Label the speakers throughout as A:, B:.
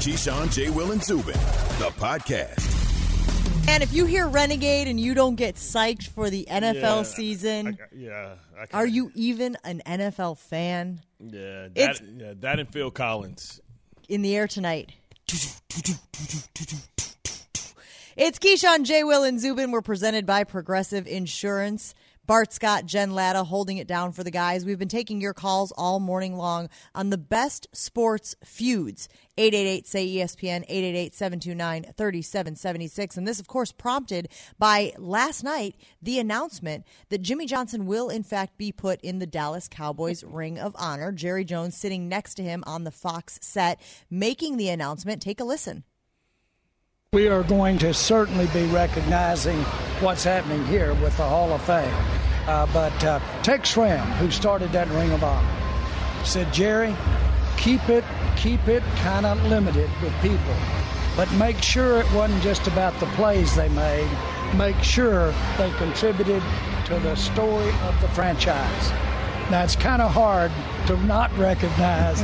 A: Keyshawn, J. Will, and Zubin, the podcast.
B: And if you hear Renegade and you don't get psyched for the NFL
C: Yeah,
B: season,
C: I- yeah. I
B: are you even an NFL fan?
C: Yeah, that,
B: It's-
C: yeah, that and Phil Collins.
B: In the air tonight. It's Keyshawn, J. Will, and Zubin. We're presented by Progressive Insurance. Bart Scott, Jen Latta holding it down for the guys. We've been taking your calls all morning long on the best sports feuds. 888 say ESPN, 888 729 3776. And this, of course, prompted by last night the announcement that Jimmy Johnson will, in fact, be put in the Dallas Cowboys Ring of Honor. Jerry Jones sitting next to him on the Fox set, making the announcement. Take a listen.
D: We are going to certainly be recognizing what's happening here with the Hall of Fame. Uh, but uh, Tex Schramm, who started that Ring of Honor, said, Jerry, keep it, keep it kind of limited with people, but make sure it wasn't just about the plays they made. Make sure they contributed to the story of the franchise. Now it's kind of hard to not recognize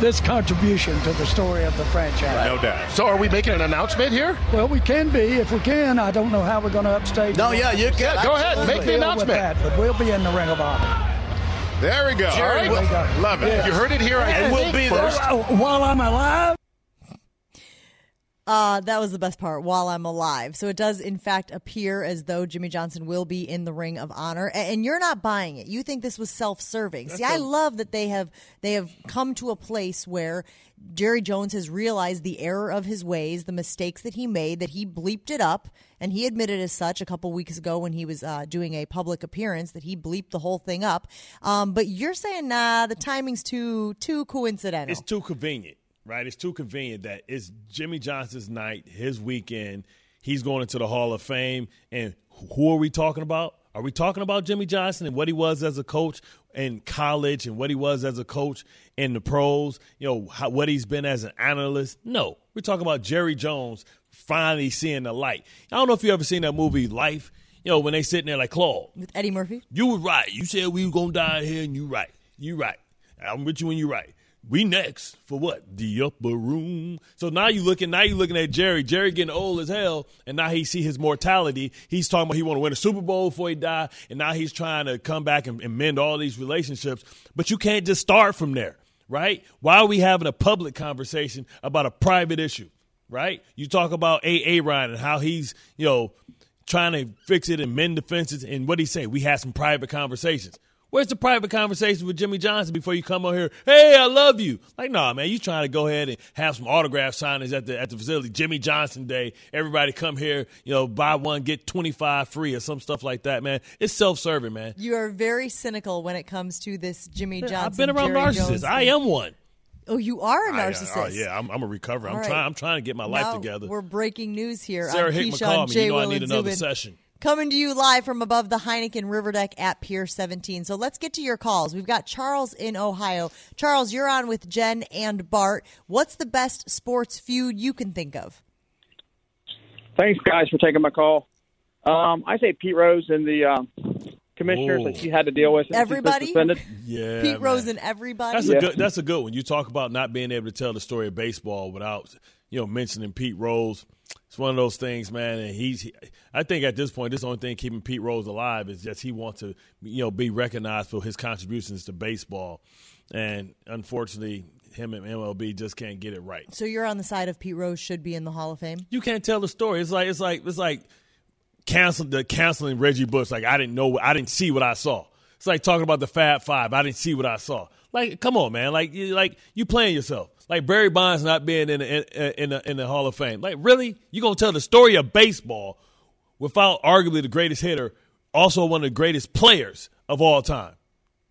D: this contribution to the story of the franchise.
E: No doubt. So, are we making an announcement here?
D: Well, we can be if we can. I don't know how we're going to upstage.
E: No, yeah, you can. Go ahead, make the announcement.
D: that, but we'll be in the Ring of Honor.
E: There we go.
D: Jerry,
E: All right.
D: we got it.
E: Love it.
D: Yeah.
E: You heard it here. I
D: And we'll be
E: first.
D: there while I'm alive.
B: Uh, that was the best part. While I'm alive, so it does in fact appear as though Jimmy Johnson will be in the Ring of Honor, A- and you're not buying it. You think this was self-serving. See, I love that they have they have come to a place where Jerry Jones has realized the error of his ways, the mistakes that he made, that he bleeped it up, and he admitted as such a couple weeks ago when he was uh, doing a public appearance that he bleeped the whole thing up. Um, but you're saying, nah, the timing's too too coincidental.
C: It's too convenient, right? It's too convenient that it's Jimmy Johnson's night, his weekend. He's going into the Hall of Fame. And who are we talking about? Are we talking about Jimmy Johnson and what he was as a coach in college and what he was as a coach in the pros? You know, how, what he's been as an analyst? No. We're talking about Jerry Jones finally seeing the light. I don't know if you ever seen that movie Life. You know, when they sitting there like Claude.
B: with Eddie Murphy.
C: You were right. You said we were gonna die here, and you right. You right. I'm with you when you right. We next for what? The upper room. So now you looking. Now you looking at Jerry. Jerry getting old as hell, and now he see his mortality. He's talking about he want to win a Super Bowl before he die, and now he's trying to come back and, and mend all these relationships. But you can't just start from there, right? Why are we having a public conversation about a private issue, right? You talk about A. A. Ryan and how he's you know trying to fix it and mend the fences. And what he say? We had some private conversations. Where's the private conversation with Jimmy Johnson before you come on here? Hey, I love you. Like, nah, man, you trying to go ahead and have some autograph signings at the at the facility. Jimmy Johnson Day. Everybody come here, you know, buy one get twenty five free or some stuff like that, man. It's self serving, man.
B: You are very cynical when it comes to this Jimmy Johnson.
C: I've been around
B: Jerry
C: narcissists.
B: Jones
C: I am one.
B: Oh, you are a
C: uh,
B: narcissist.
C: oh, yeah, I'm, I'm a recovery. I'm
B: right.
C: trying. I'm trying to get my life together.
B: We're breaking news here.
C: Sarah Hickman called me.
B: J.
C: You know I
B: Will,
C: need another
B: Zubin.
C: session.
B: Coming to you live from above the Heineken River Deck at Pier 17. So let's get to your calls. We've got Charles in Ohio. Charles, you're on with Jen and Bart. What's the best sports feud you can think of?
F: Thanks, guys, for taking my call. Um, I say Pete Rose and the um, commissioners
C: Whoa.
F: that she had to deal with. since she's been
B: Everybody?
F: suspended.
C: Yeah,
B: Pete
C: man.
B: Rose and everybody.
C: That's
F: Yeah.
C: a good. That's a good one. You talk about not being able to tell the story of baseball without you know mentioning Pete Rose. It's one of those things, man. And he's. he- I think at this point, this only thing keeping Pete Rose alive is just he wants to you know be recognized for his contributions to baseball, and unfortunately, him and MLB just can't get it right.
B: so you're on the side of Pete Rose should be in the Hall of Fame?
C: You can't tell the story. It's like it's like it's like cancel the canceling Reggie Bush. Like I didn't know. I didn't see what I saw. It's like talking about the Fab Five. I didn't see what I saw. Like, come on, man. Like, you, like you playing yourself. Like Barry Bonds not being in the, in, in, the, in the Hall of Fame. Like, really? You gonna tell the story of baseball without arguably the greatest hitter, also one of the greatest players of all time?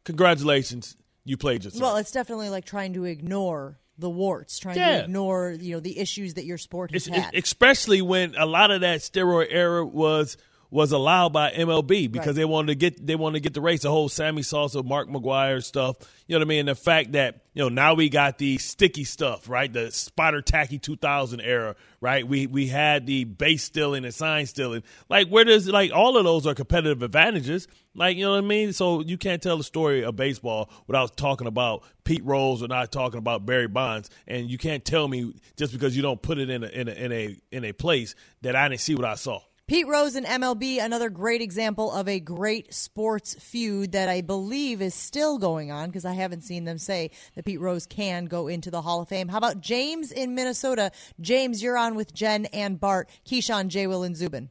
C: Congratulations, you played yourself.
B: Well, it's definitely like trying to ignore the warts, trying
C: Yeah.
B: to ignore you know the issues that your sport has
C: It's-
B: had.
C: especially when a lot of that steroid era was was allowed by MLB because right. they wanted to get they wanted to get the race, the whole Sammy Sosa, Mark McGwire stuff. You know what I mean? The fact that you know now we got the sticky stuff, right? The spider tacky 2000 era, right? We we had the base stealing and sign stealing. Like where does like all of those are competitive advantages. Like you know what I mean? So you can't tell the story of baseball without talking about Pete Rose or not talking about Barry Bonds, and you can't tell me just because you don't put it in a in a in a, in a place that I didn't see what I saw.
B: Pete Rose and MLB, another great example of a great sports feud that I believe is still going on because I haven't seen them say that Pete Rose can go into the Hall of Fame. How about James in Minnesota? James, you're on with Jen and Bart, Keyshawn, J. Will, and Zubin.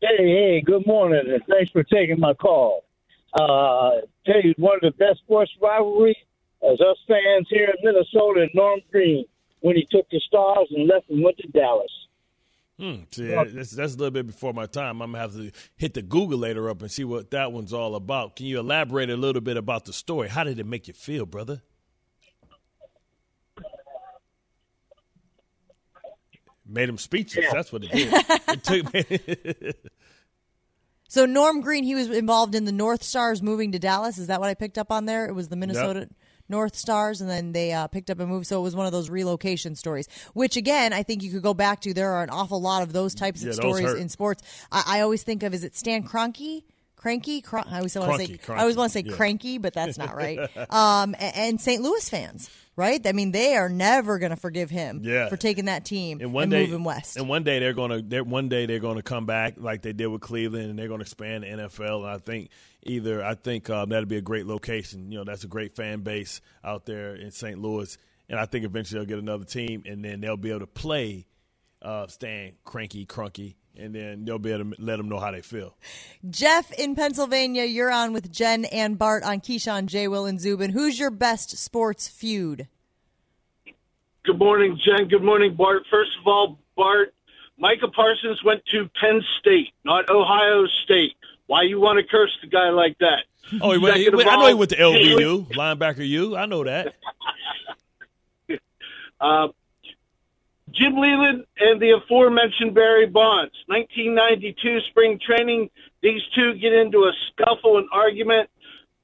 G: Hey, hey, good morning, and thanks for taking my call. Uh, tell you, one of the best sports rivalries as us fans here in Minnesota and Norm Green when he took the Stars and left and went to Dallas.
C: Hmm. See, that's, that's a little bit before my time. I'm gonna have to hit the Google later up and see what that one's all about. Can you elaborate a little bit about the story? How did it make you feel, brother? Made him speechless. Yeah. That's what it did. it took
B: so Norm Green, he was involved in the North Stars moving to Dallas. Is that what I picked up on there? It was the Minnesota. Yep. North Stars, and then they uh, picked up a move. So it was one of those relocation stories, which again, I think you could go back to. There are an awful lot of those types yeah, of stories in sports. I, I, always think of is it Stan Kroenke? Cranky, Cr- I always want to say, I always want to say yeah. cranky, but that's not right. um, and, and St. Louis fans, right? I mean, they are never going to forgive him yeah. for taking that team and, one and day, moving west.
C: And one day they're going to, one day they're going to come back like they did with Cleveland, and they're going to expand the NFL. And I think either I think um, that'd be a great location. You know, that's a great fan base out there in St. Louis, and I think eventually they'll get another team, and then they'll be able to play uh, Stan Cranky Crunky, and then they'll be able to let them know how they feel.
B: Jeff in Pennsylvania, you're on with Jen and Bart on Keyshawn, J. Will, and Zubin. Who's your best sports feud?
H: Good morning, Jen. Good morning, Bart. First of all, Bart, Micah Parsons went to Penn State, not Ohio State. Why you want to curse the guy like that?
C: Oh, he went, he, I know he went to LBU, linebacker U. I know that.
H: uh, Jim Leyland and the aforementioned Barry Bonds. 1992 spring training. These two get into a scuffle and argument.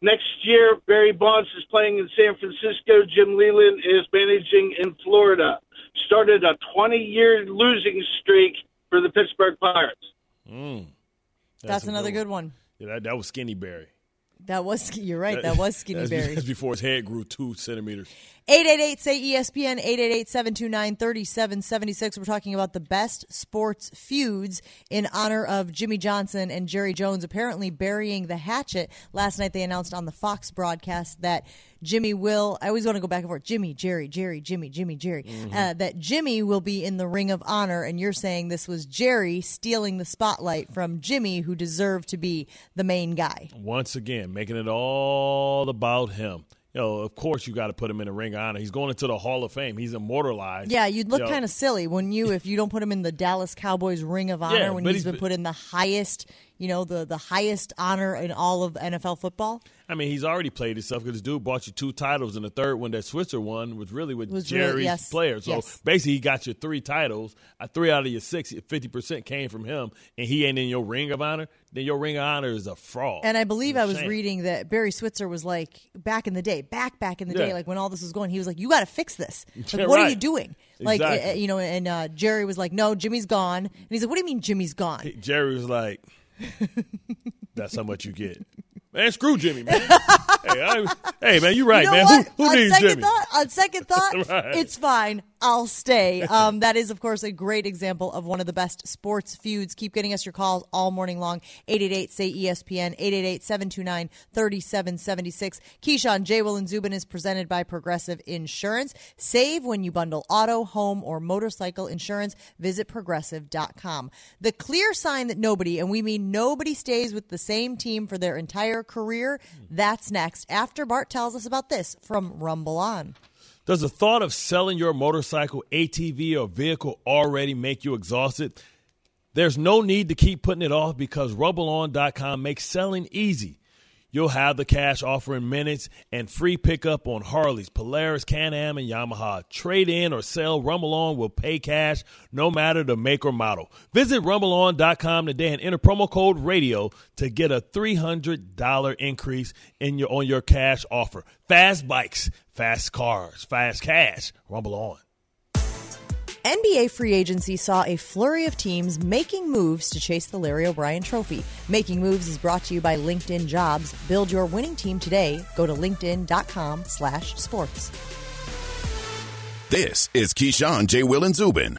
H: Next year, Barry Bonds is playing in San Francisco. Jim Leyland is managing in Florida. Started a 20 year losing streak for the Pittsburgh Pirates.
C: Mm.
B: That's, That's another good one.
C: Yeah, that, that was Skinny Barry.
B: That was you're right. That, was Skinny Barry.
C: That's before his head grew two centimeters.
B: 888 say ESPN 888 729 3776. We're talking about the best sports feuds in honor of Jimmy Johnson and Jerry Jones apparently burying the hatchet. Last night they announced on the Fox broadcast that Jimmy will, I always want to go back and forth Jimmy, Jerry, Jerry, Jimmy, Jimmy, Jerry, mm-hmm. uh, that Jimmy will be in the Ring of Honor. And you're saying this was Jerry stealing the spotlight from Jimmy, who deserved to be the main guy.
C: Once again, making it all about him you know, of course you got to put him in the ring of honor. He's going into the Hall of Fame. He's immortalized.
B: Yeah, you'd look you know. kind of silly, wouldn't you, if you don't put him in the Dallas Cowboys Ring of Honor yeah, when he's, he's been put in the highest, you know, the the highest honor in all of NFL football.
C: I mean, he's already played himself because this dude bought you two titles, and the third one that Switzer won was really with was Jerry's really, yes, players. So yes. basically, he got you three titles. Uh, three out of your six, 50% came from him, and he ain't in your ring of honor. Then your ring of honor is a fraud.
B: And I believe I was shame. reading that Barry Switzer was like, back in the day, back, back in the yeah. day, like when all this was going, he was like, you got to fix this. Like, yeah, what right. are you doing? Like, exactly. uh, you know, and uh, Jerry was like, no, Jimmy's gone. And he's like, what do you mean Jimmy's gone?
C: Jerry was like, that's how much you get. Man, screw Jimmy, man. hey, I, hey, man, you're right,
B: you
C: know man.
B: What?
C: Who, who
B: on
C: needs
B: second
C: Jimmy?
B: Thought, on second thought, right. it's fine. I'll stay. Um, that is, of course, a great example of one of the best sports feuds. Keep getting us your calls all morning long. 888 say ESPN, 888 729 3776. Keyshawn, J. Will, and Zubin is presented by Progressive Insurance. Save when you bundle auto, home, or motorcycle insurance. Visit progressive.com. The clear sign that nobody, and we mean nobody, stays with the same team for their entire career, that's next. After Bart tells us about this from Rumble On.
C: Does the thought of selling your motorcycle, ATV, or vehicle already make you exhausted? There's no need to keep putting it off because RumbleOn.com makes selling easy. You'll have the cash offer in minutes and free pickup on Harleys, Polaris, Can-Am, and Yamaha. Trade in or sell, Rumble will pay cash no matter the make or model. Visit RumbleOn.com today and enter promo code RADIO to get a $300 increase in your on your cash offer. Fast bikes, fast cars, fast cash. Rumble On.
B: NBA free agency saw a flurry of teams making moves to chase the Larry O'Brien trophy. Making Moves is brought to you by LinkedIn Jobs. Build your winning team today. Go to linkedin.com slash sports.
A: This is Keyshawn, J. Will, and Zubin.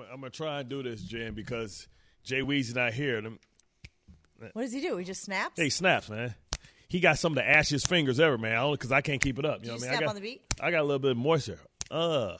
C: I'm, gonna try and do this, Jen, because Jay Weezy's not here. Them-
B: What does he do? He just snaps?
C: Hey, snaps, man. He got some of the ashiest fingers ever, man. Only because I can't keep it up. You know
B: Did
C: what
B: you
C: I mean? I
B: snap
C: got,
B: on the beat?
C: I got a little bit of moisture. Uh,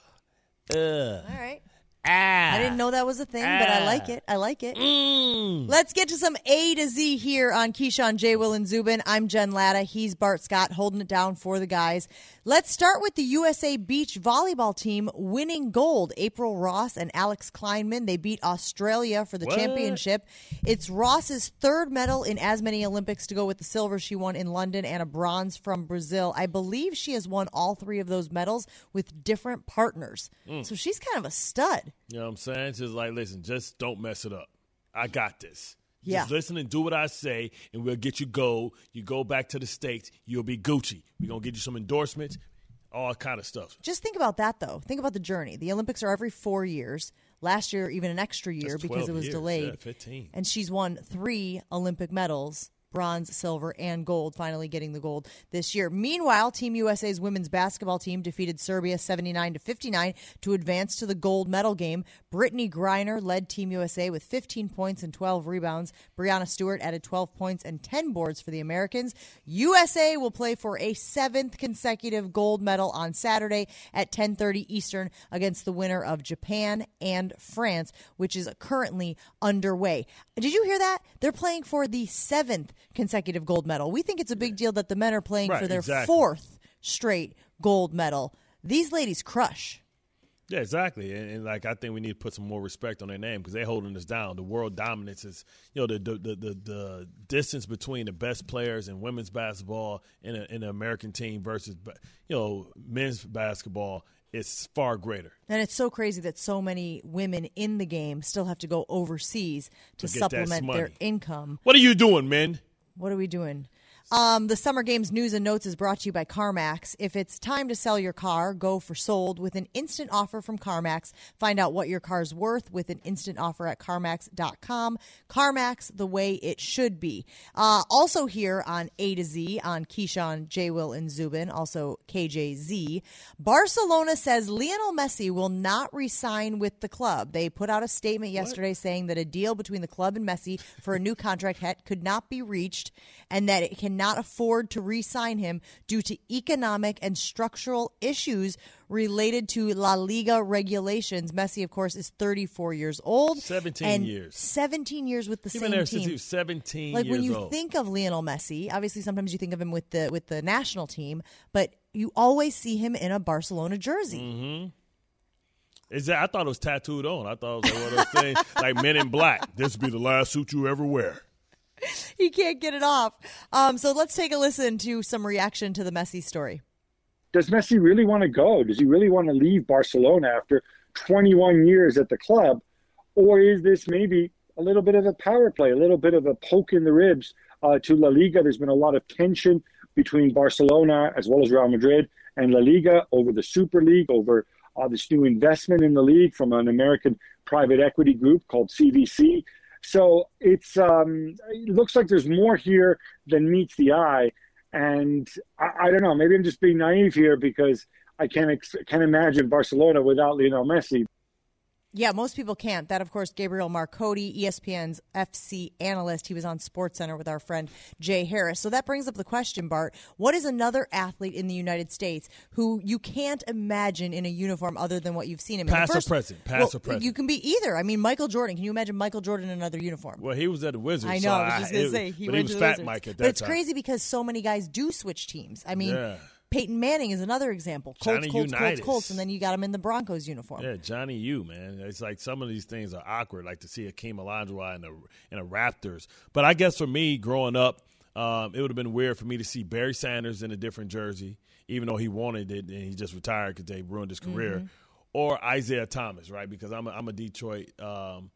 C: uh.
B: All right. Ah. I didn't know that was a thing, but I like ah. it. I like it. Mm. Let's get to some A to Z here on Keyshawn, J. Will, and Zubin. I'm Jen Latta. He's Bart Scott, holding it down for the guys. Let's start with the USA Beach volleyball team winning gold. April Ross and Alix Klineman, they beat Australia for the
C: What?
B: championship. It's Ross's third medal in as many Olympics to go with the silver she won in London and a bronze from Brazil. I believe she has won all three of those medals with different partners. Mm. So she's kind of a stud.
C: You know what I'm saying? Just like, listen, just don't mess it up. I got this.
B: Yeah.
C: Just listen and do what I say, and we'll get you gold. You go back to the States, you'll be Gucci. We're going to get you some endorsements, all kind of stuff.
B: Just think about that, though. Think about the journey. The Olympics are every four years. Last year, even an extra year
C: That's
B: because it was
C: years.
B: delayed.
C: Yeah, 15.
B: And she's won three Olympic medals bronze, silver, and gold, finally getting the gold this year. Meanwhile, Team USA's women's basketball team defeated Serbia 79 to 59 to advance to the gold medal game. Brittney Griner led Team USA with 15 points and 12 rebounds. Breanna Stewart added 12 points and 10 boards for the Americans. USA will play for a seventh consecutive gold medal on Saturday at 10:30 Eastern against the winner of Japan and France, which is currently underway. Did you hear that? They're playing for the seventh consecutive gold medal. We think it's a big deal that the men are playing
C: Right,
B: for their
C: exactly.
B: fourth straight gold medal. These ladies crush.
C: Yeah, exactly. And, and like I think we need to put some more respect on their name because they're holding us down. The world dominance is, you know, the the the, the, the distance between the best players in women's basketball in, a, in the American team versus, you know, men's basketball is far greater.
B: And it's so crazy that so many women in the game still have to go overseas to,
C: To
B: supplement their income.
C: What are you doing, men?
B: What are we doing? Um, the Summer Games news and notes is brought to you by CarMax. If it's time to sell your car, go for sold with an instant offer from CarMax. Find out what your car's worth with an instant offer at CarMax.com. CarMax, the way it should be. Uh, also here on A to Z on Keyshawn, J. Will, and Zubin, also KJZ. Barcelona says Lionel Messi will not resign with the club. They put out a statement yesterday saying that a deal between the club and Messi for a new contract had, could not be reached and that it cannot afford to re sign him due to economic and structural issues related to La Liga regulations. Messi, of course, is 34 years old.
C: 17
B: and
C: years.
B: 17 years with the
C: He's
B: same
C: been there
B: team.
C: since he was 17
B: like when you
C: old.
B: think of Lionel Messi, obviously sometimes you think of him with the with the national team, but you always see him in a Barcelona jersey.
C: Mm-hmm. Is that? I thought it was tattooed on. I thought it was like one of those things, like Men in Black. This will be the last suit you ever wear.
B: He can't get it off. Um, so let's take a listen to some reaction to the Messi story.
I: does Messi really want to go? Does he really want to leave Barcelona after 21 years at the club, or is this maybe a little bit of a power play, a little bit of a poke in the ribs uh, to La Liga? There's been a lot of tension between Barcelona as well as Real Madrid and La Liga over the Super League, over uh, this new investment in the league from an American private equity group called CVC. So it's um, it looks like there's more here than meets the eye, and I, I don't know. Maybe I'm just being naive here because I can't ex- can't imagine Barcelona without Lionel Messi.
B: Yeah, most people can't. That, of course, Gabriele Marcotti, ESPN's FC analyst. He was on SportsCenter with our friend Jay Harris. So that brings up the question, Bart. What is another athlete in the United States who you can't imagine in a uniform other than what you've seen him in?
C: Past
B: The
C: or present? Past or present?
B: You can be either. I mean, Michael Jordan. Can you imagine Michael Jordan in another uniform?
C: Well, he was at the Wizards.
B: I
C: so
B: know. I was just going to say. He
C: but he was Fat
B: Wizards.
C: Mike at that
B: But it's
C: time.
B: crazy because so many guys do switch teams. I mean,
C: Yeah.
B: Peyton Manning is another example. Colts,
C: Johnny
B: Colts, Colts,
C: Unitas.
B: Colts, and then you got him in the Broncos uniform.
C: Yeah, Johnny U, man. It's like some of these things are awkward, like to see Akeem Olajuwon in a in a Raptors. But I guess for me, growing up, um, it would have been weird for me to see Barry Sanders in a different jersey, even though he wanted it and he just retired because they ruined his career,
B: Mm-hmm.
C: or Isiah Thomas, right? Because I'm a, I'm a Detroit. Um,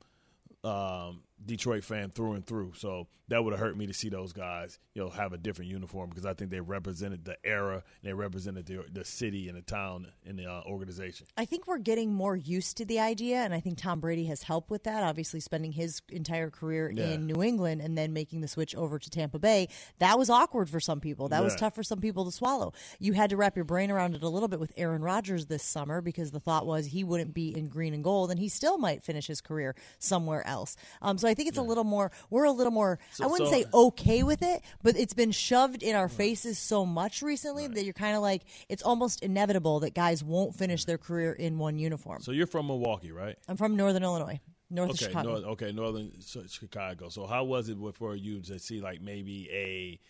C: um, Detroit fan through and through, so that would have hurt me to see those guys, you know, have a different uniform because I think they represented the era, they represented the the city and the town and the uh, organization.
B: I think we're getting more used to the idea, and I think Tom Brady has helped with that. Obviously, spending his entire career
C: Yeah.
B: in New England and then making the switch over to Tampa Bay, that was awkward for some people. That was tough for some people to swallow. You had to wrap your brain around it a little bit with Aaron Rodgers this summer because the thought was he wouldn't be in green and gold, and he still might finish his career somewhere else. Um, so I think it's a little more. We're a little more. I wouldn't
C: so-
B: say okay with it, but it's been shoved in our faces so much recently that you're kind of like it's almost inevitable that guys won't finish their career in one uniform.
C: So you're from Milwaukee, right?
B: I'm from Northern Illinois, north of
C: Okay, north, okay, northern so- Chicago. So how was it for you to see like maybe a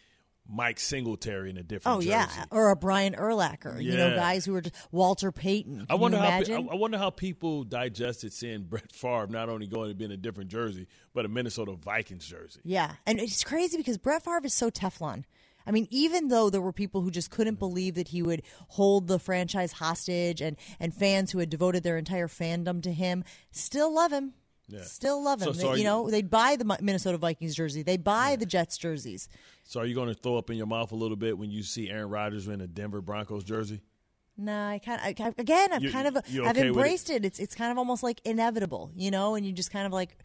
C: Mike Singletary in a different
B: Oh
C: jersey?
B: yeah, or a Brian Urlacher. You know,
C: Yeah.
B: guys who were just Walter Payton. Can
C: I wonder how pe- I I wonder how people digested seeing Brett Favre not only going to be in a different jersey, but a Minnesota Vikings jersey.
B: Yeah, and it's crazy because Brett Favre is so Teflon. I mean, even though there were people who just couldn't mm-hmm. believe that he would hold the franchise hostage, and and fans who had devoted their entire fandom to him, still love him.
C: Yeah.
B: Still love him.
C: So- so are
B: you
C: you-
B: know, they'd buy the Minnesota Vikings jersey. They buy the Jets jerseys.
C: So are you going to throw up in your mouth a little bit when you see Aaron Rodgers in a Denver Broncos jersey?
B: No, I kind of I, again. I've
C: You-
B: kind of
C: you
B: I've
C: okay with it?
B: embraced it? It's it's kind of almost like inevitable, you know. And you just kind of like,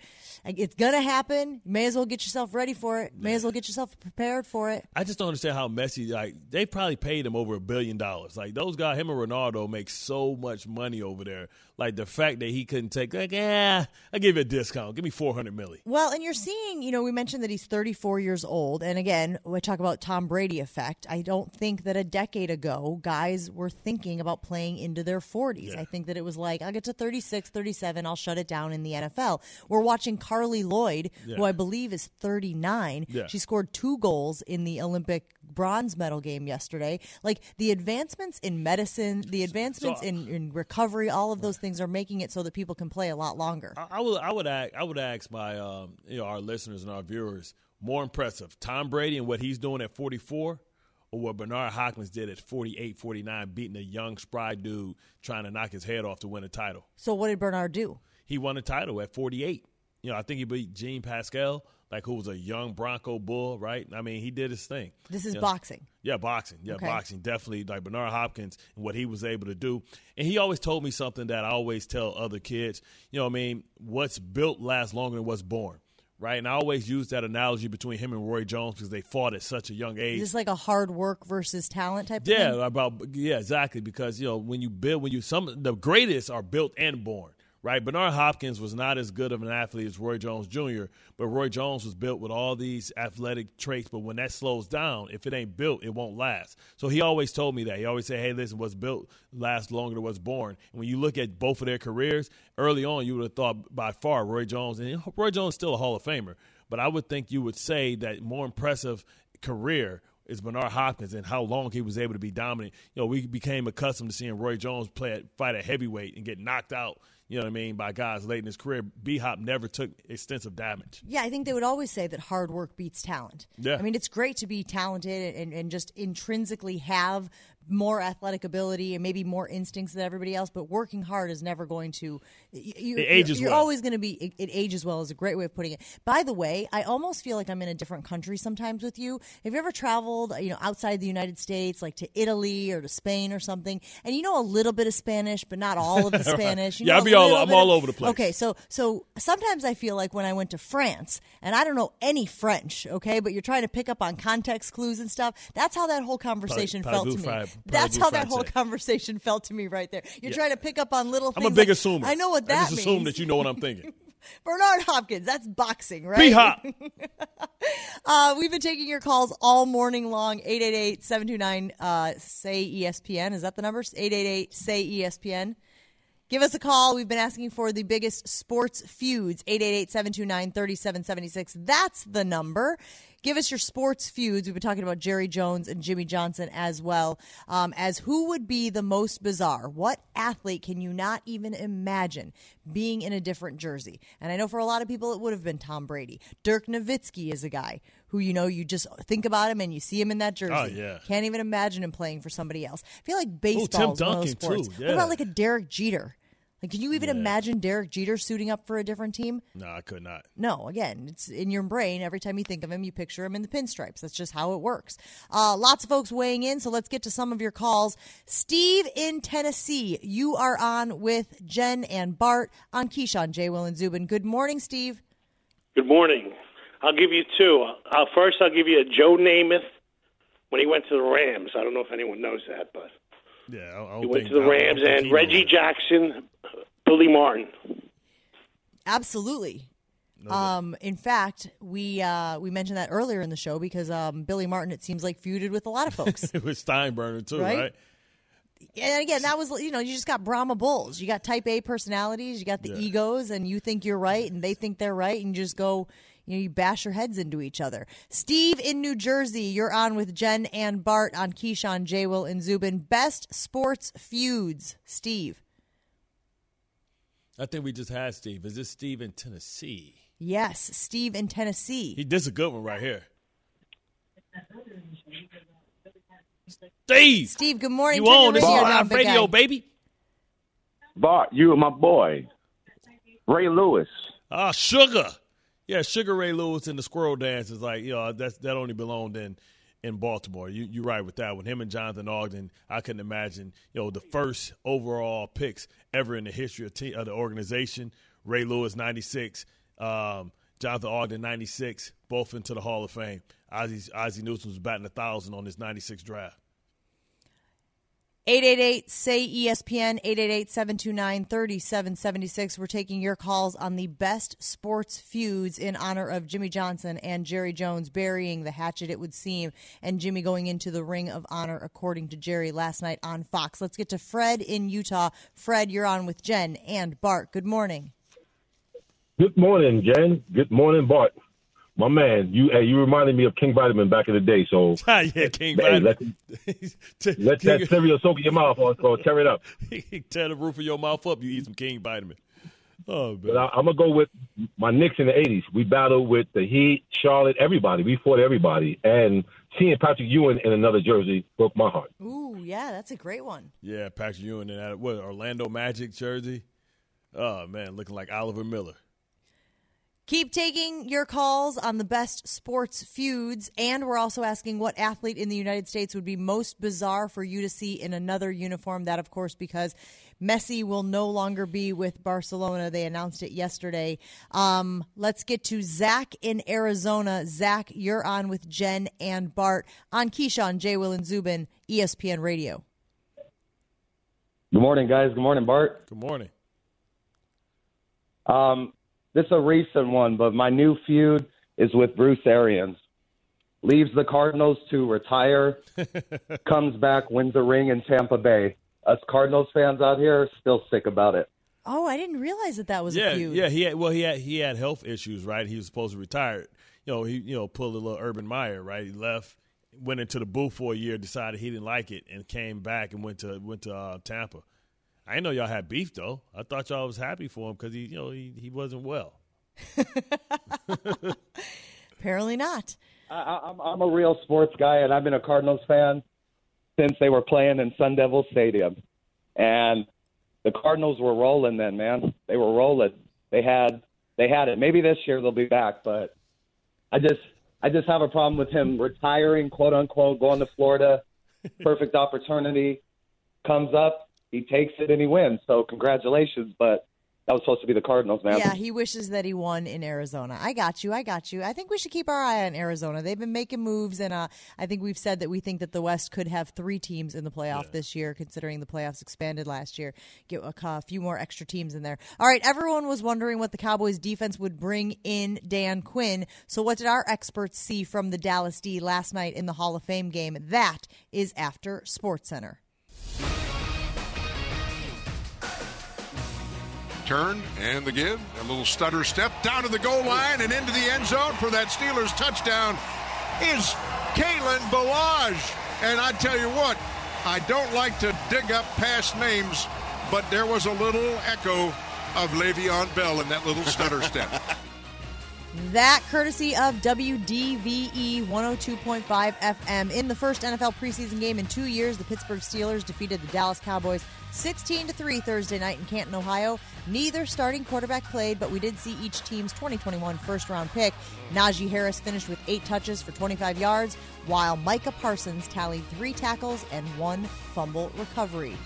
B: it's gonna happen. You may as well get yourself ready for it. May as well get yourself prepared for it.
C: I just don't understand how Messi like they probably paid him over a billion dollars. Like those guys, him and Ronaldo make so much money over there. Like the fact that he couldn't take like, yeah, I give you a discount. Give me four hundred milli.
B: Well, and you're seeing, you know, we mentioned that he's 34 years old. And again, we talk about Tom Brady effect. I don't think that a decade ago, guys were thinking about playing into their 40s. I think that it was like, I'll get to 36, 37, I'll shut it down in the NFL. We're watching Carli Lloyd,
C: Yeah.
B: who I believe is 39.
C: Yeah.
B: She scored two goals in the Olympic bronze medal game yesterday. Like the advancements in medicine, the advancements in, in recovery, all of those things are making it so that people can play a lot longer.
C: I, I would I would ask I would ask my um, you know our listeners and our viewers more impressive Tom Brady and what he's doing at 44 or what Bernard Hopkins did at 48 49 beating a young spry dude trying to knock his head off to win a title.
B: So what did Bernard do?
C: He won a title at 48. You know, I think he beat Jean Pascal, like who was a young Bronco bull, right? I mean, he did his thing.
B: This is
C: You know?
B: boxing.
C: Yeah, boxing. Yeah,
B: Okay.
C: boxing. Definitely like Bernard Hopkins and what he was able to do. And he always told me something that I always tell other kids. You know what I mean? What's built lasts longer than what's born. Right? And I always use that analogy between him and Roy Jones because they fought at such a young age.
B: Is this like a hard work versus talent type of
C: Yeah,
B: thing?
C: about yeah, exactly. Because you know when you build, when you some the greatest are built and born. Right, Bernard Hopkins was not as good of an athlete as Roy Jones Jr., but Roy Jones was built with all these athletic traits. But when that slows down, if it ain't built, it won't last. So he always told me that. He always said, "Hey, listen, what's built lasts longer than what's born." And when you look at both of their careers, early on, you would have thought by far Roy Jones, and Roy Jones is still a Hall of Famer, but I would think you would say that more impressive career is Bernard Hopkins and how long he was able to be dominant. You know, we became accustomed to seeing Roy Jones play at, fight at heavyweight and get knocked out, you know what I mean, by guys late in his career, B Hop never took extensive damage.
B: Yeah, I think they would always say that hard work beats talent.
C: Yeah.
B: I mean, it's great to be talented and, and just intrinsically have more athletic ability and maybe more instincts than everybody else, but working hard is never going to. You,
C: It ages
B: You're
C: well.
B: always going to be. It, it ages well is a great way of putting it. By the way, I almost feel like I'm in a different country sometimes with you. Have you ever traveled, you know, outside the United States, like to Italy or to Spain or something, and you know a little bit of Spanish, but not all of the Spanish? You
C: Yeah, I'll be all. I'm all over the place.
B: Okay, so so sometimes I feel like when I went to France and I don't know any French, okay, but you're trying to pick up on context clues and stuff. That's how that whole conversation felt to me. That's how that whole conversation felt to me right there. You're
C: Yeah.
B: trying to pick up on little things.
C: I'm a big
B: like-
C: assumer.
B: I know what that
C: I just
B: means.
C: assume that you know what I'm thinking.
B: Bernard Hopkins, that's boxing, right? Uh, we've been taking your calls all morning long. 888 729 uh, say ESPN. Is that the number? 888 say E ESPN. Give us a call. We've been asking for the biggest sports feuds. 888 729 3776. That's the number. Give us your sports feuds. We've been talking about Jerry Jones and Jimmy Johnson as well. Um, as who would be the most bizarre? What athlete can you not even imagine being in a different jersey? And I know for a lot of people it would have been Tom Brady. Dirk Nowitzki is a guy who, you know, you just think about him and you see him in that jersey.
C: Oh, yeah.
B: Can't even imagine him playing for somebody else. I feel like baseball is one of those sports.
C: too.
B: What about like a Derek Jeter? Like, can you even imagine Derek Jeter suiting up for a different team?
C: No, I could not.
B: No, again, it's in your brain. Every time you think of him, you picture him in the pinstripes. That's just how it works. Uh, lots of folks weighing in, so let's get to some of your calls. Steve in Tennessee, you are on with Jen and Bart on Keyshawn, J. Will, and Zubin. Good morning, Steve.
J: Good morning. I'll give you two. Uh, first, I'll give you a Joe Namath when he went to the Rams. I don't know if anyone knows that, but
C: Yeah, I, I don't
J: he went
C: think,
J: to the
C: I don't
J: Rams and Reggie
C: knows.
J: Jackson, Billy Martin.
B: Absolutely. Um, in fact, we uh, we mentioned that earlier in the show because um, Billy Martin, it seems like feuded with a lot of folks.
C: It was Steinbrenner too,
B: Right?
C: right?
B: and again, that was you know you just got Brahma bulls. You got Type A personalities. You got the
C: Yeah.
B: egos, and you think you're right, and they think they're right, and you just go. You know, you bash your heads into each other. Steve in New Jersey, you're on with Jen and Bart on Keyshawn, J. Will, and Zubin. Best sports feuds, Steve.
C: I think we just had Steve. Is this Steve in Tennessee?
B: Yes, Steve in Tennessee.
C: He this is a good one right here. Steve,
B: Steve, good morning.
C: you
B: Turn your
C: on this
B: radio
C: live radio, baby?
K: Bart, you and my boy, Ray Lewis.
C: Ah, Sugar. Yeah, Sugar Ray Lewis and the Squirrel Dance is like, you know, that's that only belonged in in Baltimore. You you're right with that one. Him and Jonathan Ogden, I couldn't imagine, you know, the first overall picks ever in the history of, of the organization. Ray Lewis, 96. Um, Jonathan Ogden, 96. Both into the Hall of Fame. Ozzie, Ozzie Newsome was batting a 1,000 on this 96 draft.
B: 888 say ESPN 888 729 3776. We're taking your calls on the best sports feuds in honor of Jimmy Johnson and Jerry Jones burying the hatchet, it would seem, and Jimmy going into the ring of honor, according to Jerry last night on Fox. Let's get to Fred in Utah. Fred, you're on with Jen and Bart. Good morning.
L: Good morning, Jen. Good morning, Bart. My man, you hey, you reminded me of King Vitamin back in the day. So
C: yeah, King
L: hey,
C: Vitamin.
L: Let, let that cereal soak in your mouth or, or tear it up.
C: Tear the roof of your mouth up. You eat some King Vitamin. Oh, man.
L: But I, I'm gonna go with my Knicks in the '80s. We battled with the Heat, Charlotte, everybody. We fought everybody, and seeing Patrick Ewing in another jersey broke my heart.
B: Ooh, yeah, that's a great one.
C: Yeah, Patrick Ewing in that what Orlando Magic jersey. Oh man, looking like Oliver Miller.
B: Keep taking your calls on the best sports feuds, and we're also asking what athlete in the United States would be most bizarre for you to see in another uniform. That, of course, because Messi will no longer be with Barcelona. They announced it yesterday. Um, let's get to Zach in Arizona. Zach, you're on with Jen and Bart on Keyshawn, J. Will, and Zubin, ESPN Radio.
M: Good morning, guys. Good morning, Bart.
C: Good morning.
M: Um, this is a recent one, but my new feud is with Bruce Arians. Leaves the Cardinals to retire, comes back, wins a ring in Tampa Bay. Us Cardinals fans out here are still sick about it.
B: Oh, I didn't realize that that was
C: yeah,
B: a feud.
C: yeah. He had well, he had he had health issues, right? He was supposed to retire. You know, he you know pulled a little Urban Meyer, right? He left, went into the booth for a year, decided he didn't like it, and came back and went to went to uh, Tampa. I didn't know y'all had beef though. I thought y'all was happy for him because he, you know, he, he wasn't well.
B: Apparently not.
M: I, I'm, I'm a real sports guy, and I've been a Cardinals fan since they were playing in Sun Devil Stadium. And the Cardinals were rolling then, man. They were rolling. They had they had it. Maybe this year they'll be back, but I just I just have a problem with him retiring, quote unquote, going to Florida. Perfect opportunity comes up, he takes it and he wins. So congratulations, but that was supposed to be the Cardinals, man.
B: Yeah, he wishes that he won in Arizona. I got you. I got you. I think we should keep our eye on Arizona. They've been making moves, and uh, I think we've said that we think that the West could have three teams in the playoff yeah. this year, considering the playoffs expanded last year. Get a, a few more extra teams in there. All right, everyone was wondering what the Cowboys defense would bring in Dan Quinn. So, what did our experts see from the Dallas D last night in the Hall of Fame game? That is after Sports Center.
N: Turn and the give. A little stutter step down to the goal line and into the end zone for that Steelers touchdown is Kalen Ballage. And I tell you what, I don't like to dig up past names, but there was a little echo of Le'Veon Bell in that little stutter step.
B: That courtesy of WDVE 102.5 FM. In the first NFL preseason game in two years, the Pittsburgh Steelers defeated the Dallas Cowboys 16 to 3 Thursday night in Canton, Ohio. Neither starting quarterback played, but we did see each team's 2021 first round pick. Najee Harris finished with eight touches for 25 yards, while Micah Parsons tallied three tackles and one fumble recovery.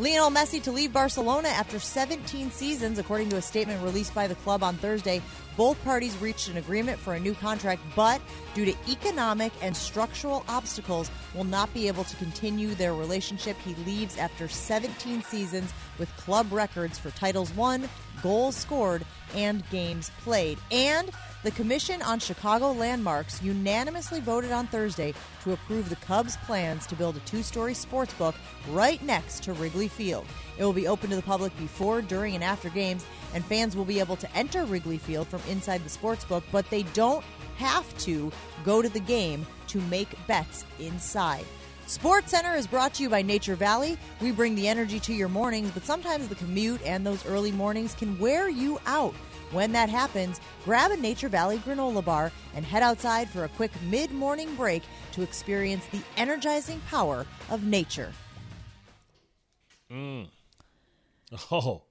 B: Lionel Messi to leave Barcelona after 17 seasons, according to a statement released by the club on Thursday. Both parties reached an agreement for a new contract, but due to economic and structural obstacles, will not be able to continue their relationship. He leaves after 17 seasons with club records for titles won, goals scored, and games played. And the Commission on Chicago Landmarks unanimously voted on Thursday to approve the Cubs' plans to build a two story sports book right next to Wrigley Field. It will be open to the public before, during, and after games, and fans will be able to enter Wrigley Field from inside the sports book, but they don't have to go to the game to make bets inside. Sports Center is brought to you by Nature Valley. We bring the energy to your mornings, but sometimes the commute and those early mornings can wear you out. When that happens, grab a Nature Valley granola bar and head outside for a quick mid morning break to experience the energizing power of nature.
C: Mm. Oh,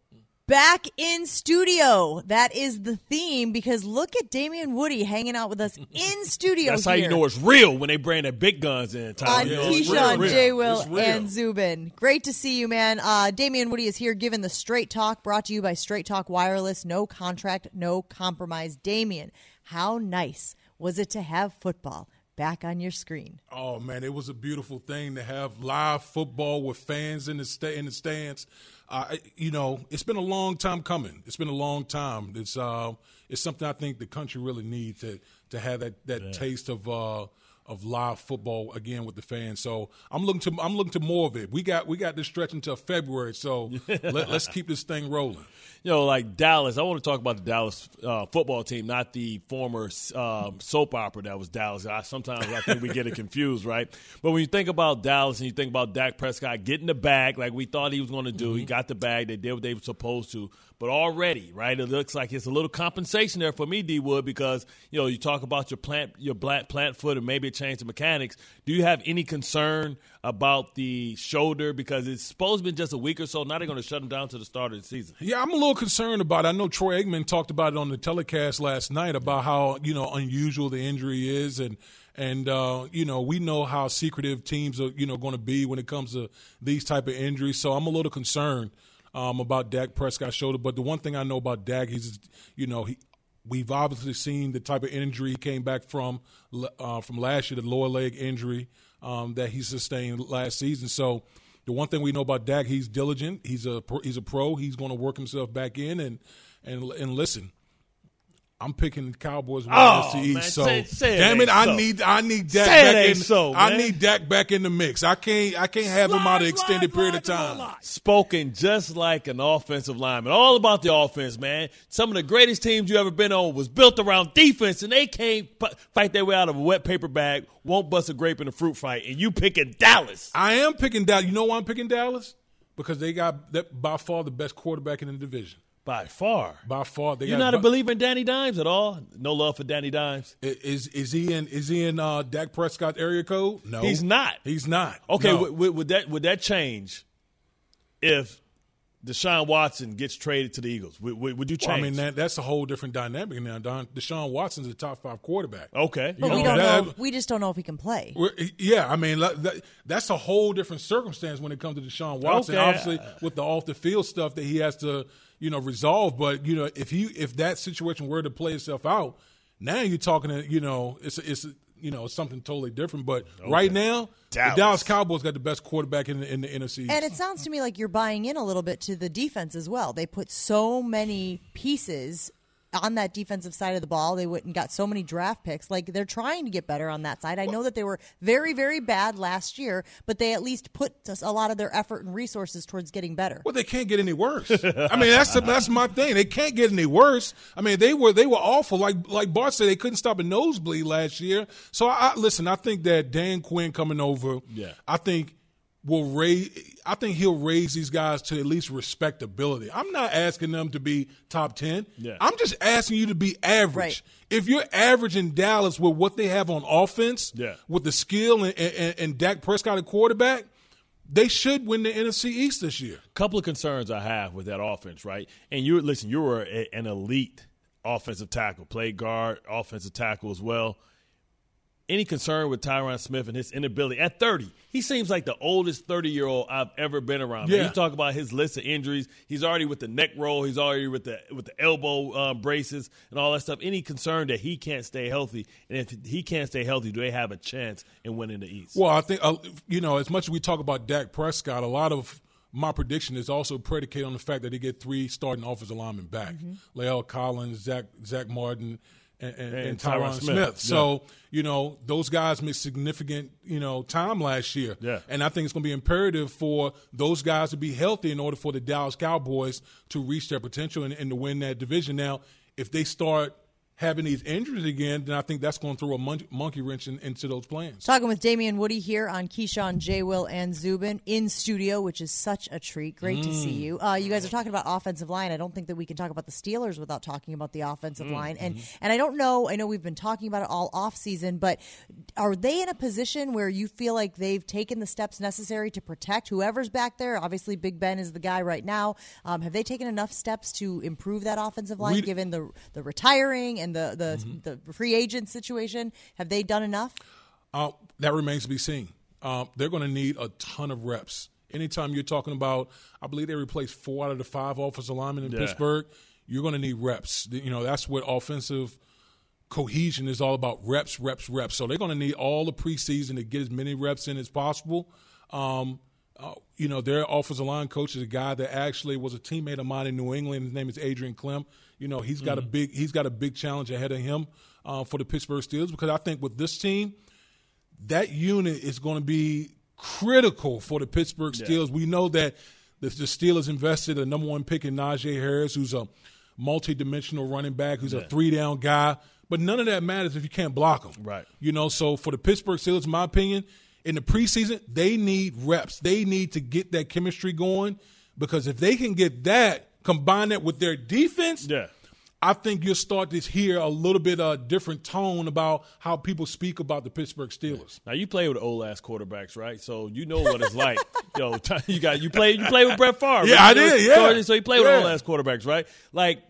B: back in studio. That is the theme because look at Damien Woody hanging out with us in studio.
C: That's
B: here.
C: how you know it's real when they bring their big guns in. Tom.
B: On Keyshawn, J. Will, and Zubin. Great to see you, man. Uh, Damien Woody is here giving the Straight Talk, brought to you by Straight Talk Wireless. No contract, no compromise. Damien, how nice was it to have football? Back on your screen.
O: Oh man, it was a beautiful thing to have live football with fans in the sta- in the stands uh, you know, it's been a long time coming. It's been a long time. It's uh, it's something I think the country really needs to to have that that yeah. taste of uh, of live football again with the fans. So I'm looking to I'm looking to more of it. We got we got this stretch until February, so let, us keep this thing rolling.
C: You know, like Dallas. I want to talk about the Dallas uh, football team, not the former um, soap opera that was Dallas. I, sometimes I think we get it confused, right? But when you think about Dallas and you think about Dak Prescott getting the bag like we thought he was going to do, mm-hmm. he got the bag. They did what they were supposed to. But already, right, it looks like it's a little compensation there for me, D Wood, because you know you talk about your plant, your plant, plant foot, and maybe a change the mechanics. Do you have any concern about the shoulder because it's supposed to be just a week or so? Now they're going to shut him down to the start of the season.
O: Yeah, I'm a little concerned about. it. I know Troy Aikman talked about it on the telecast last night about how you know unusual the injury is and and uh, you know we know how secretive teams are you know going to be when it comes to these type of injuries. So I'm a little concerned um, about Dak Prescott's shoulder. But the one thing I know about Dak, he's you know he. We've obviously seen the type of injury he came back from uh, from last year, the lower leg injury um, that he sustained last season. So the one thing we know about Dak, he's diligent. He's a he's a pro. He's going to work himself back in and and and listen. I'm picking the Cowboys winning
C: oh,
O: the East.
C: Man,
O: so
C: say, say
O: damn it, I
C: so.
O: need I need Dak
C: say
O: back in.
C: So,
O: I need Dak back in the mix. I can't I can't have him out an extended period of time.
C: Spoken just like an offensive lineman. All about the offense, man. Some of the greatest teams you ever been on was built around defense, and they can't fight their way out of a wet paper bag. Won't bust a grape in a fruit fight, and you picking Dallas.
O: I am picking Dallas. You know why I'm picking Dallas? because they got that by far the best quarterback in the division.
C: By far,
O: by far, they
C: You're not a
O: bu-
C: believer in Danny Dimes at all. No love for Danny Dimes.
O: Is is he in is he in uh, Dak Prescott area code? No,
C: He's not.
O: He's not.
C: Okay,
O: No.
C: would, would, would that would that change if Deshaun Watson gets traded to the Eagles? Would, would, would you change?
O: Well, I mean, that, that's a whole different dynamic now. Don, Deshaun Watson's a top five quarterback.
C: Okay.
B: But
O: You
B: we
O: know,
B: don't
O: that-
B: know. We just don't know if he can play.
O: We're- Yeah, I mean that, that's a whole different circumstance when it comes to Deshaun Watson.
C: Okay.
O: Obviously, with the off the field stuff that he has to you know resolve. But you know, if you if that situation were to play itself out, now you're talking. To, you know, it's it's you know something totally different. But right now,
C: Dallas.
O: the Dallas Cowboys got the best quarterback in the, in the NFC.
B: And it sounds to me like you're buying in a little bit to the defense as well. They put so many pieces on that defensive side of the ball. They went and got so many draft picks. Like they're trying to get better on that side. I know that they were very, very bad last year, but they at least put a lot of their effort and resources towards getting better.
O: Well, they can't get any worse. I mean, that's the, that's my thing. They can't get any worse. I mean, they were they were awful. Like like Bart said, they couldn't stop a nosebleed last year. So I, I listen. I think that Dan Quinn coming over.
C: Yeah.
O: I think will raise. I think he'll raise these guys to at least respectability. I'm not asking them to be top ten.
C: Yeah.
O: I'm just asking you to be average. If you're average in Dallas with what they have on offense,
C: Yeah.
O: with the skill and, and, and Dak Prescott at quarterback, they should win the NFC East this year.
C: couple of concerns I have with that offense, right? And you listen, you were a, an elite offensive tackle, play guard, offensive tackle as well. Any concern with Tyron Smith and his inability at 30? He seems like the oldest 30 year old I've ever been around. Man,
O: Yeah.
C: You talk about his list of injuries. He's already with the neck roll. He's already with the with the elbow uh, braces and all that stuff. Any concern that he can't stay healthy? And if he can't stay healthy, do they have a chance in winning the East?
O: Well, I think uh, you know as much as we talk about Dak Prescott, a lot of my prediction is also predicated on the fact that they get three starting offensive linemen back: La'el Collins, Zach Zach Martin, and, and,
C: And Tyron
O: Tyron
C: Smith.
O: Smith.
C: Yeah.
O: So you know those guys missed significant you know time last year,
C: Yeah.
O: and I think it's going to be imperative for those guys to be healthy in order for the Dallas Cowboys to reach their potential and, and to win that division. Now, if they start having these injuries again, then I think that's going to throw a mon- monkey wrench in, into those plans.
B: Talking with Damien Woody here on Keyshawn, J. Will, and Zubin in studio, which is such a treat. Great to see
O: Mm.
B: you. Uh, you guys are talking about offensive line. I don't think that we can talk about the Steelers without talking about the offensive
O: Mm,
B: line. And
O: mm-hmm.
B: and I don't know. I know we've been talking about it all off season, but are they in a position where you feel like they've taken the steps necessary to protect whoever's back there? Obviously, Big Ben is the guy right now. Um, have they taken enough steps to improve that offensive line,
O: We-
B: given the the retiring and the the,
O: Mm-hmm.
B: the free agent situation? Have they done enough?
O: Uh, that remains to be seen. Um, they're going to need a ton of reps. Anytime you're talking about, I believe they replaced four out of the five offensive linemen in
C: Yeah.
O: Pittsburgh. You're going to need reps. You know that's what offensive cohesion is all about: reps, reps, reps. So they're going to need all the preseason to get as many reps in as possible. Um, uh, you know, their offensive line coach is a guy that actually was a teammate of mine in New England. His name is Adrian Klemm. You know, he's got a big he's got a big challenge ahead of him uh, for the Pittsburgh Steelers because I think with this team, that unit is going to be critical for the Pittsburgh Steelers. We know that the, the Steelers invested a number one pick in Najee Harris, who's a multi-dimensional running back, who's a three-down guy. But none of that matters if you can't block him.
C: Right.
O: You know, so for the Pittsburgh Steelers, in my opinion, in the preseason, they need reps. They need to get that chemistry going because if they can get that, combine that with their defense,
C: Yeah.
O: I think you'll start to hear a little bit of a different tone about how people speak about the Pittsburgh Steelers.
C: Now you play with old ass quarterbacks, right? So you know what it's like. Yo, you got you play you play with Brett Favre.
O: Yeah, I
C: right?
O: did,
C: So-
O: yeah.
C: So you play with
O: Yeah.
C: old ass quarterbacks, right? Like,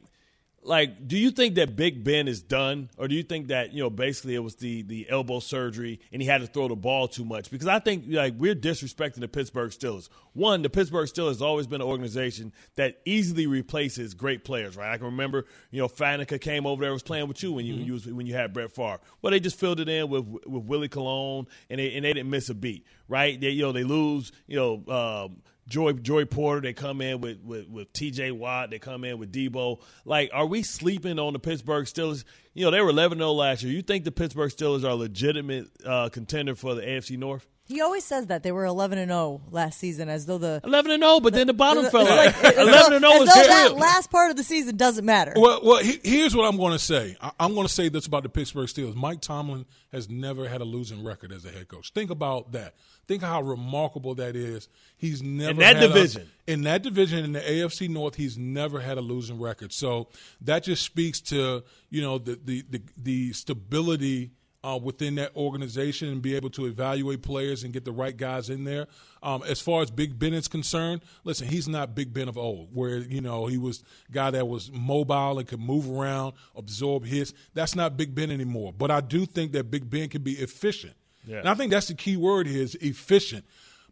C: like, do you think that Big Ben is done, or do you think that you know basically it was the the elbow surgery and he had to throw the ball too much? Because I think like we're disrespecting the Pittsburgh Steelers. One, the Pittsburgh Steelers has always been an organization that easily replaces great players, right? I can remember you know Faneca came over there was playing with you when you,
O: Mm-hmm.
C: you was, when you had Brett Favre. Well, they just filled it in with with Willie Colon and they and they didn't miss a beat, right? They you know they lose you know. Um, Joey Joey Porter, they come in with, with, with T.J. Watt, they come in with Debo. Like, are we sleeping on the Pittsburgh Steelers? you know, they were 11 0 last year. You think the Pittsburgh Steelers are a legitimate uh, contender for the AFC North?
B: He always says that they were 11 and 0 last season, as though the
C: 11 and 0, but then the bottom fell out.
B: Like,
C: 11 and 0
B: as
C: is
B: though
C: good.
B: that last part of the season doesn't matter.
O: Well, well, he, here's what I'm going to say. I, I'm going to say this about the Pittsburgh Steelers. Mike Tomlin has never had a losing record as a head coach. Think about that. Think how remarkable that is. He's never
C: In that
O: had a-
C: division.
O: in that division in the AFC North, he's never had a losing record. So that just speaks to you know the the the, the stability. Uh, within that organization and be able to evaluate players and get the right guys in there. Um, as far as Big Ben is concerned, listen, he's not Big Ben of old, where you know he was a guy that was mobile and could move around, absorb hits. That's not Big Ben anymore. But I do think that Big Ben can be efficient.
C: Yeah.
O: And I think that's the key word here is efficient.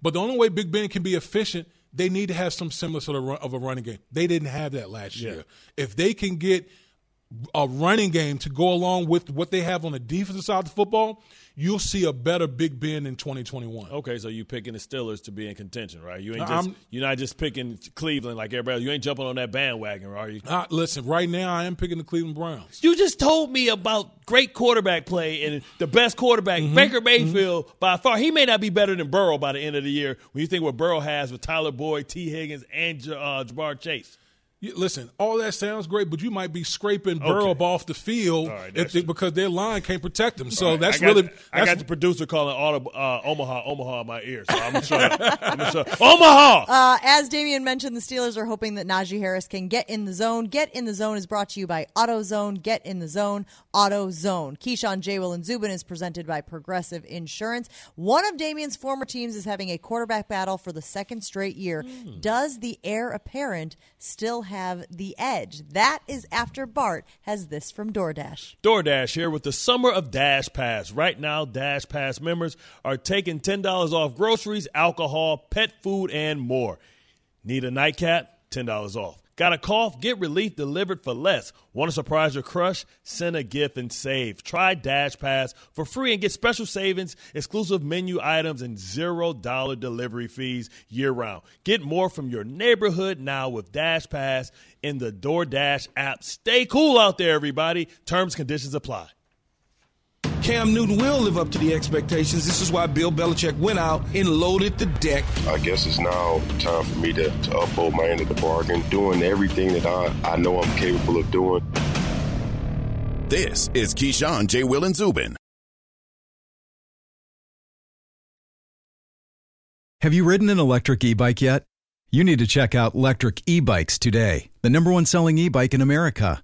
O: But the only way Big Ben can be efficient, they need to have some semblance of a, run, of a running game. They didn't have that last
C: Yeah.
O: year. If they can get a running game to go along with what they have on the defensive side of the football, you'll see a better Big Ben in 2021.
C: Okay, so you picking the Steelers to be in contention, right? You ain't just
O: I'm-
C: you're not just picking Cleveland like everybody. else. You ain't jumping on that bandwagon, are you?
O: Uh, listen, right now I am picking the Cleveland Browns.
C: You just told me about great quarterback play and the best quarterback,
O: Mm-hmm.
C: Baker Mayfield, by far. He may not be better than Burrow by the end of the year when you think what Burrow has with Tyler Boyd, Tee Higgins, and uh, Ja'Marr Chase.
O: You- Listen, all that sounds great, but you might be scraping
C: Okay.
O: Burrow up off the field
C: All right,
O: if they- because their line can't protect them. So
C: All right,
O: that's
C: I got,
O: really
C: I
O: that's,
C: got the producer calling auto, uh, Omaha, Omaha in my ear, so I'm gonna. I'm gonna shut up. Omaha.
B: Uh, as Damien mentioned, the Steelers are hoping that Najee Harris can get in the zone. Get in the zone is brought to you by AutoZone. Get in the zone, AutoZone. Keyshawn, J. Will, and Zubin is presented by Progressive Insurance. One of Damien's former teams is having a quarterback battle for the second straight year. Does the heir apparent still have the edge? That is after Bart has this from DoorDash.
C: DoorDash here with the summer of DashPass. Right now, DashPass members are taking $10 off groceries, alcohol, pet food, and more. Need a nightcap? $10 off. Got a cough? Get relief delivered for less. Want to surprise your crush? Send a gift and save. Try DashPass for free and get special savings, exclusive menu items, and $0 delivery fees year round. Get more from your neighborhood now with DashPass in the DoorDash app. Stay cool out there, everybody. Terms, conditions apply.
P: Cam Newton will live up to the expectations. This is why Bill Belichick went out and loaded the deck.
Q: I guess it's now time for me to, to uphold my end of the bargain, doing everything that I, I know I'm capable of doing.
A: This is Keyshawn, J. Will, and Zubin.
R: Have you ridden an electric e bike yet? You need to check out Lectric E Bikes today, the number one selling e bike in America.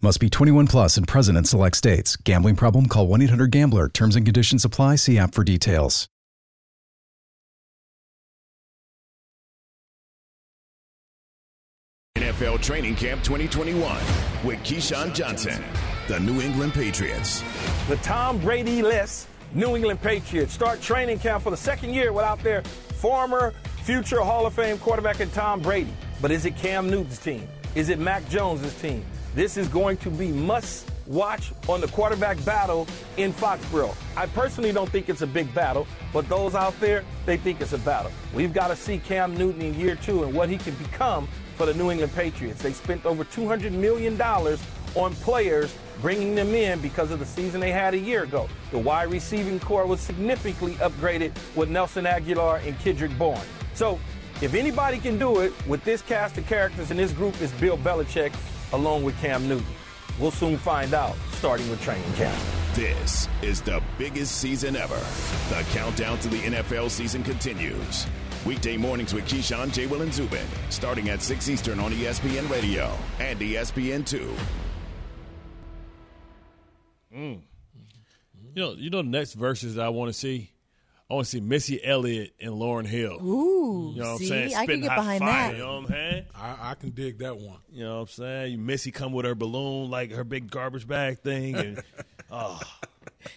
R: Must be 21 plus and present in select states. Gambling problem? Call 1 800 Gambler. Terms and conditions apply. See app for details.
A: NFL Training Camp 2021 with Keyshawn Johnson, the New England Patriots.
S: The Tom Brady list New England Patriots start training camp for the second year without their former future Hall of Fame quarterback and Tom Brady. But is it Cam Newton's team? Is it Mac Jones's team? This is going to be must watch on the quarterback battle in Foxborough. I personally don't think it's a big battle, but those out there, they think it's a battle. We've got to see Cam Newton in year two and what he can become for the New England Patriots. They spent over $200 million on players, bringing them in because of the season they had a year ago. The wide receiving corps was significantly upgraded with Nelson Agholor and Kendrick Bourne. So, if anybody can do it with this cast of characters in this group, is Bill Belichick along with Cam Newton. We'll soon find out, starting with training camp.
A: This is the biggest season ever. The countdown to the NFL season continues. Weekday mornings with Keyshawn, J. Will, and Zubin, starting at 6 Eastern on ESPN Radio and E ESPN2.
C: Mm. You know, you know the next verses that I want to see. I want to see Missy Elliott and Lauryn Hill.
B: Ooh,
C: you know what
B: see?
C: I'm saying?
B: I can get behind
C: fire,
B: that.
C: You know what I'm saying?
O: I, I can dig that one.
C: You know what I'm saying? You Missy come with her balloon, like her big garbage bag thing, and oh,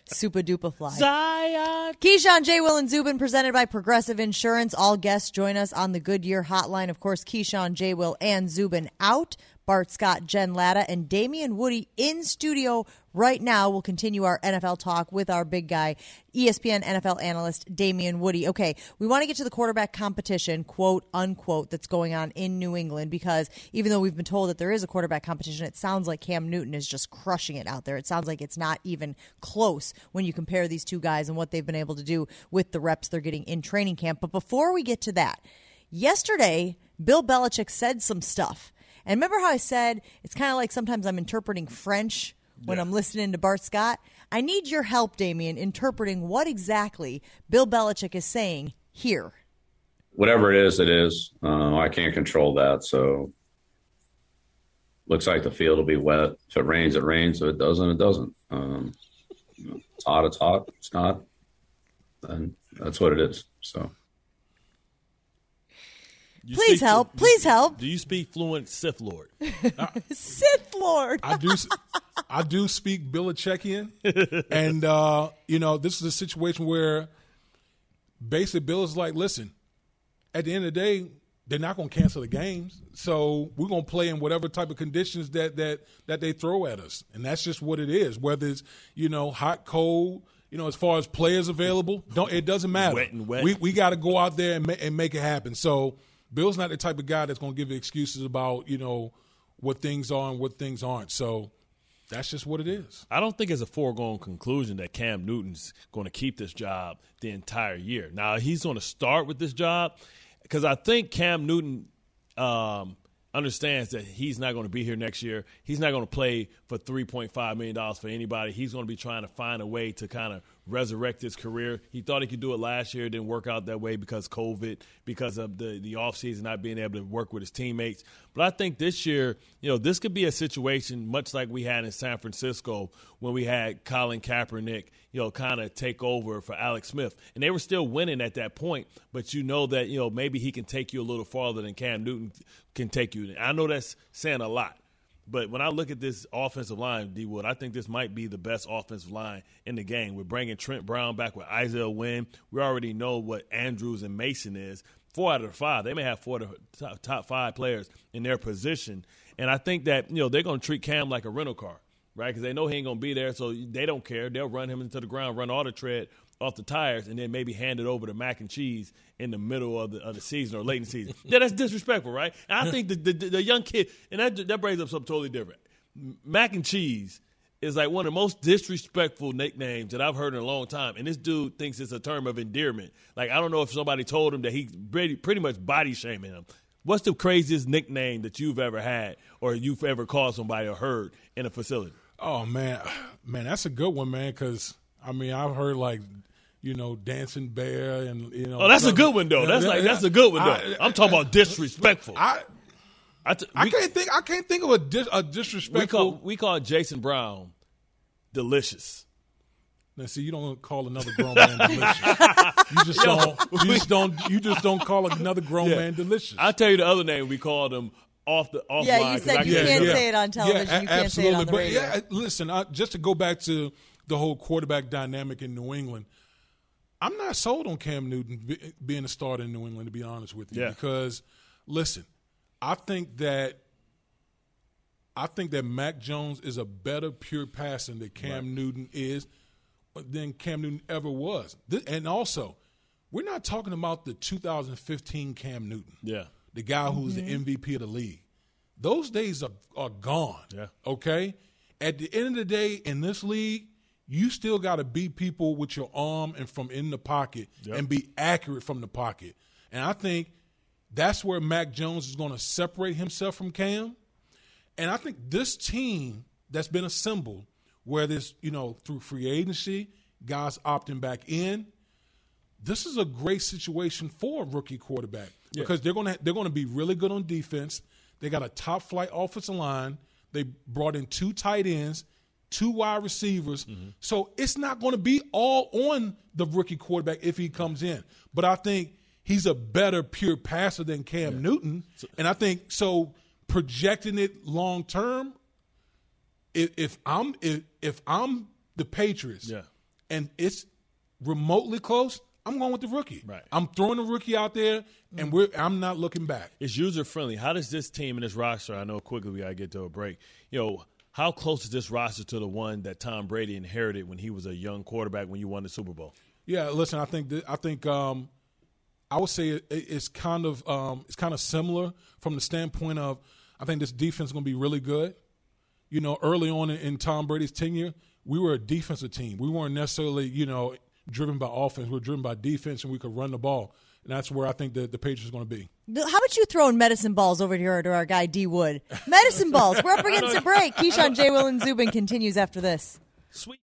B: Super duper fly.
C: Zion.
B: Keyshawn, J. Will, and Zubin presented by Progressive Insurance. All guests join us on the Goodyear Hotline. Of course, Keyshawn, J. Will, and Zubin out. Bart Scott, Jen Lada, and Damien Woody in studio right now. We'll continue our NFL talk with our big guy, ESPN NFL analyst Damien Woody. Okay, we want to get to the quarterback competition, quote unquote, that's going on in New England because even though we've been told that there is a quarterback competition, it sounds like Cam Newton is just crushing it out there. It sounds like it's not even close when you compare these two guys and what they've been able to do with the reps they're getting in training camp. But before we get to that, yesterday, Bill Belichick said some stuff. And remember how I said it's kind of like sometimes I'm interpreting French when I'm listening to Bart Scott? I need your help, Damien, interpreting what exactly Bill Belichick is saying here.
T: whatever it is, it is. Uh, I can't control that. So looks like the field will be wet. If it rains, it rains. If it doesn't, it doesn't. Um, you know, it's hot, it's hot. It's not, And that's what it is. So
C: You
B: Please
C: speak-
B: help. Please help.
C: Do you speak fluent Sith Lord?
B: Sith Lord.
O: I do. I do speak Belichickian, and uh, you know this is a situation where basically Bill is like, listen, at the end of the day, they're not going to cancel the games, so we're going to play in whatever type of conditions that that that they throw at us, and that's just what it is. Whether it's you know hot, cold. You know, as far as players available, don't it doesn't matter.
C: Wet and wet.
O: We we got to go out there and, ma- and make it happen. So Bill's not the type of guy that's going to give excuses about you know what things are and what things aren't. So that's just what it is.
C: I don't think it's a foregone conclusion that Cam Newton's going to keep this job the entire year. Now he's going to start with this job because I think Cam Newton um, understands that he's not going to be here next year. He's not going to play for three point five million dollars for anybody. He's going to be trying to find a way to kind of resurrect his career. He thought he could do it last year, it didn't work out that way because COVID, because of the the offseason not being able to work with his teammates. But I think this year, you know, this could be a situation much like we had in San Francisco when we had Colin Kaepernick, you know, kind of take over for Alex Smith. And they were still winning at that point, but you know that, you know, maybe he can take you a little farther than Cam Newton can take you. I know that's saying a lot. But when I look at this offensive line, D Wood, I think this might be the best offensive line in the game. We're bringing Trent Brown back with Isaiah Wynn. We already know what Andrews and Mason is. Four out of the five, they may have four of the top, five players in their position. And I think that you know they're going to treat Cam like a rental car, right? Because they know he ain't going to be there, so they don't care. They'll run him into the ground, run all the tread off the tires, and then maybe hand it over to Mac and Cheese in the middle of the, of the season or late in the season. yeah, that's disrespectful, right? And I think the, the, the young kid, and that, that brings up something totally different. Mac and Cheese is like one of the most disrespectful nicknames that I've heard in a long time. And this dude thinks it's a term of endearment. Like, I don't know if somebody told him that he's pretty, pretty much body shaming him. What's the craziest nickname that you've ever had or you've ever called somebody or heard in a facility?
O: Oh man, man, that's a good one, man. Because I mean, I've heard like you know, dancing bear, and you know.
C: Oh, that's a good one though. That's like that's a good one though.
O: I-
C: I, am talking about disrespectful.
O: I
C: I, t-
O: I
C: we-
O: can't think. I can't think of a, dis, a
C: we
O: disrespectful.
C: call we call Jason Brown delicious.
O: now, see, you don't call another grown man delicious. You just
C: Yo,
O: don't. You just don't. You just don't call another grown
C: Yeah.
O: man delicious.
C: I'll tell you the other name we called him off the offline.
B: Yeah, you
C: 'cause
B: said you can't say it on television.
O: Yeah,
B: you
O: a-
B: can't say it
O: absolutely.
B: on the
O: but yeah, listen, I, just to go back to the whole quarterback dynamic in New England, I'm not sold on Cam Newton being a starter in New England. To be honest with you,
C: Yeah.
O: because listen, I think that. I think that Mac Jones is a better pure passer than Cam Newton is, than Cam Newton ever was. Th- and also, we're not talking about the 2015 Cam Newton.
C: Yeah.
O: the guy who's
B: Mm-hmm.
O: the MVP of the league. Those days are, are gone.
C: Yeah.
O: Okay? At the end of the day, in this league, you still got to beat people with your arm and from in the pocket
C: Yep.
O: and be accurate from the pocket. And I think that's where Mac Jones is going to separate himself from Cam. And I think this team that's been assembled, whether it's, you know, through free agency, guys opting back in, this is a great situation for a rookie quarterback
C: Yeah.
O: because they're gonna they're gonna be really good on defense. They got a top flight offensive line. They brought in two tight ends, two wide receivers. So it's not going to be all on the rookie quarterback if he comes in. But I think he's a better pure passer than Cam Newton, and I think so. Projecting it long term, if, if I'm if, if I'm the Patriots,
C: Yeah.
O: and it's remotely close, I'm going with the rookie.
C: Right.
O: I'm throwing the rookie out there, and we're I'm not looking back.
C: It's user friendly. How does this team and this roster? I know quickly we gotta get to a break. You know, how close is this roster to the one that Tom Brady inherited when he was a young quarterback when you won the Super Bowl?
O: Yeah, listen, I think that, I think um, I would say it, it's kind of um, it's kind of similar from the standpoint of I think this defense is going to be really good. You know, early on in, in Tom Brady's tenure, we were a defensive team. We weren't necessarily you know driven by offense. We were driven by defense, and we could run the ball. And that's where I think the, the Patriots are going to be.
B: How about you throwing medicine balls over here to our guy D Wood? Medicine balls. We're up against a break. Keyshawn J. Will and Zubin continues after this.
C: Sweet.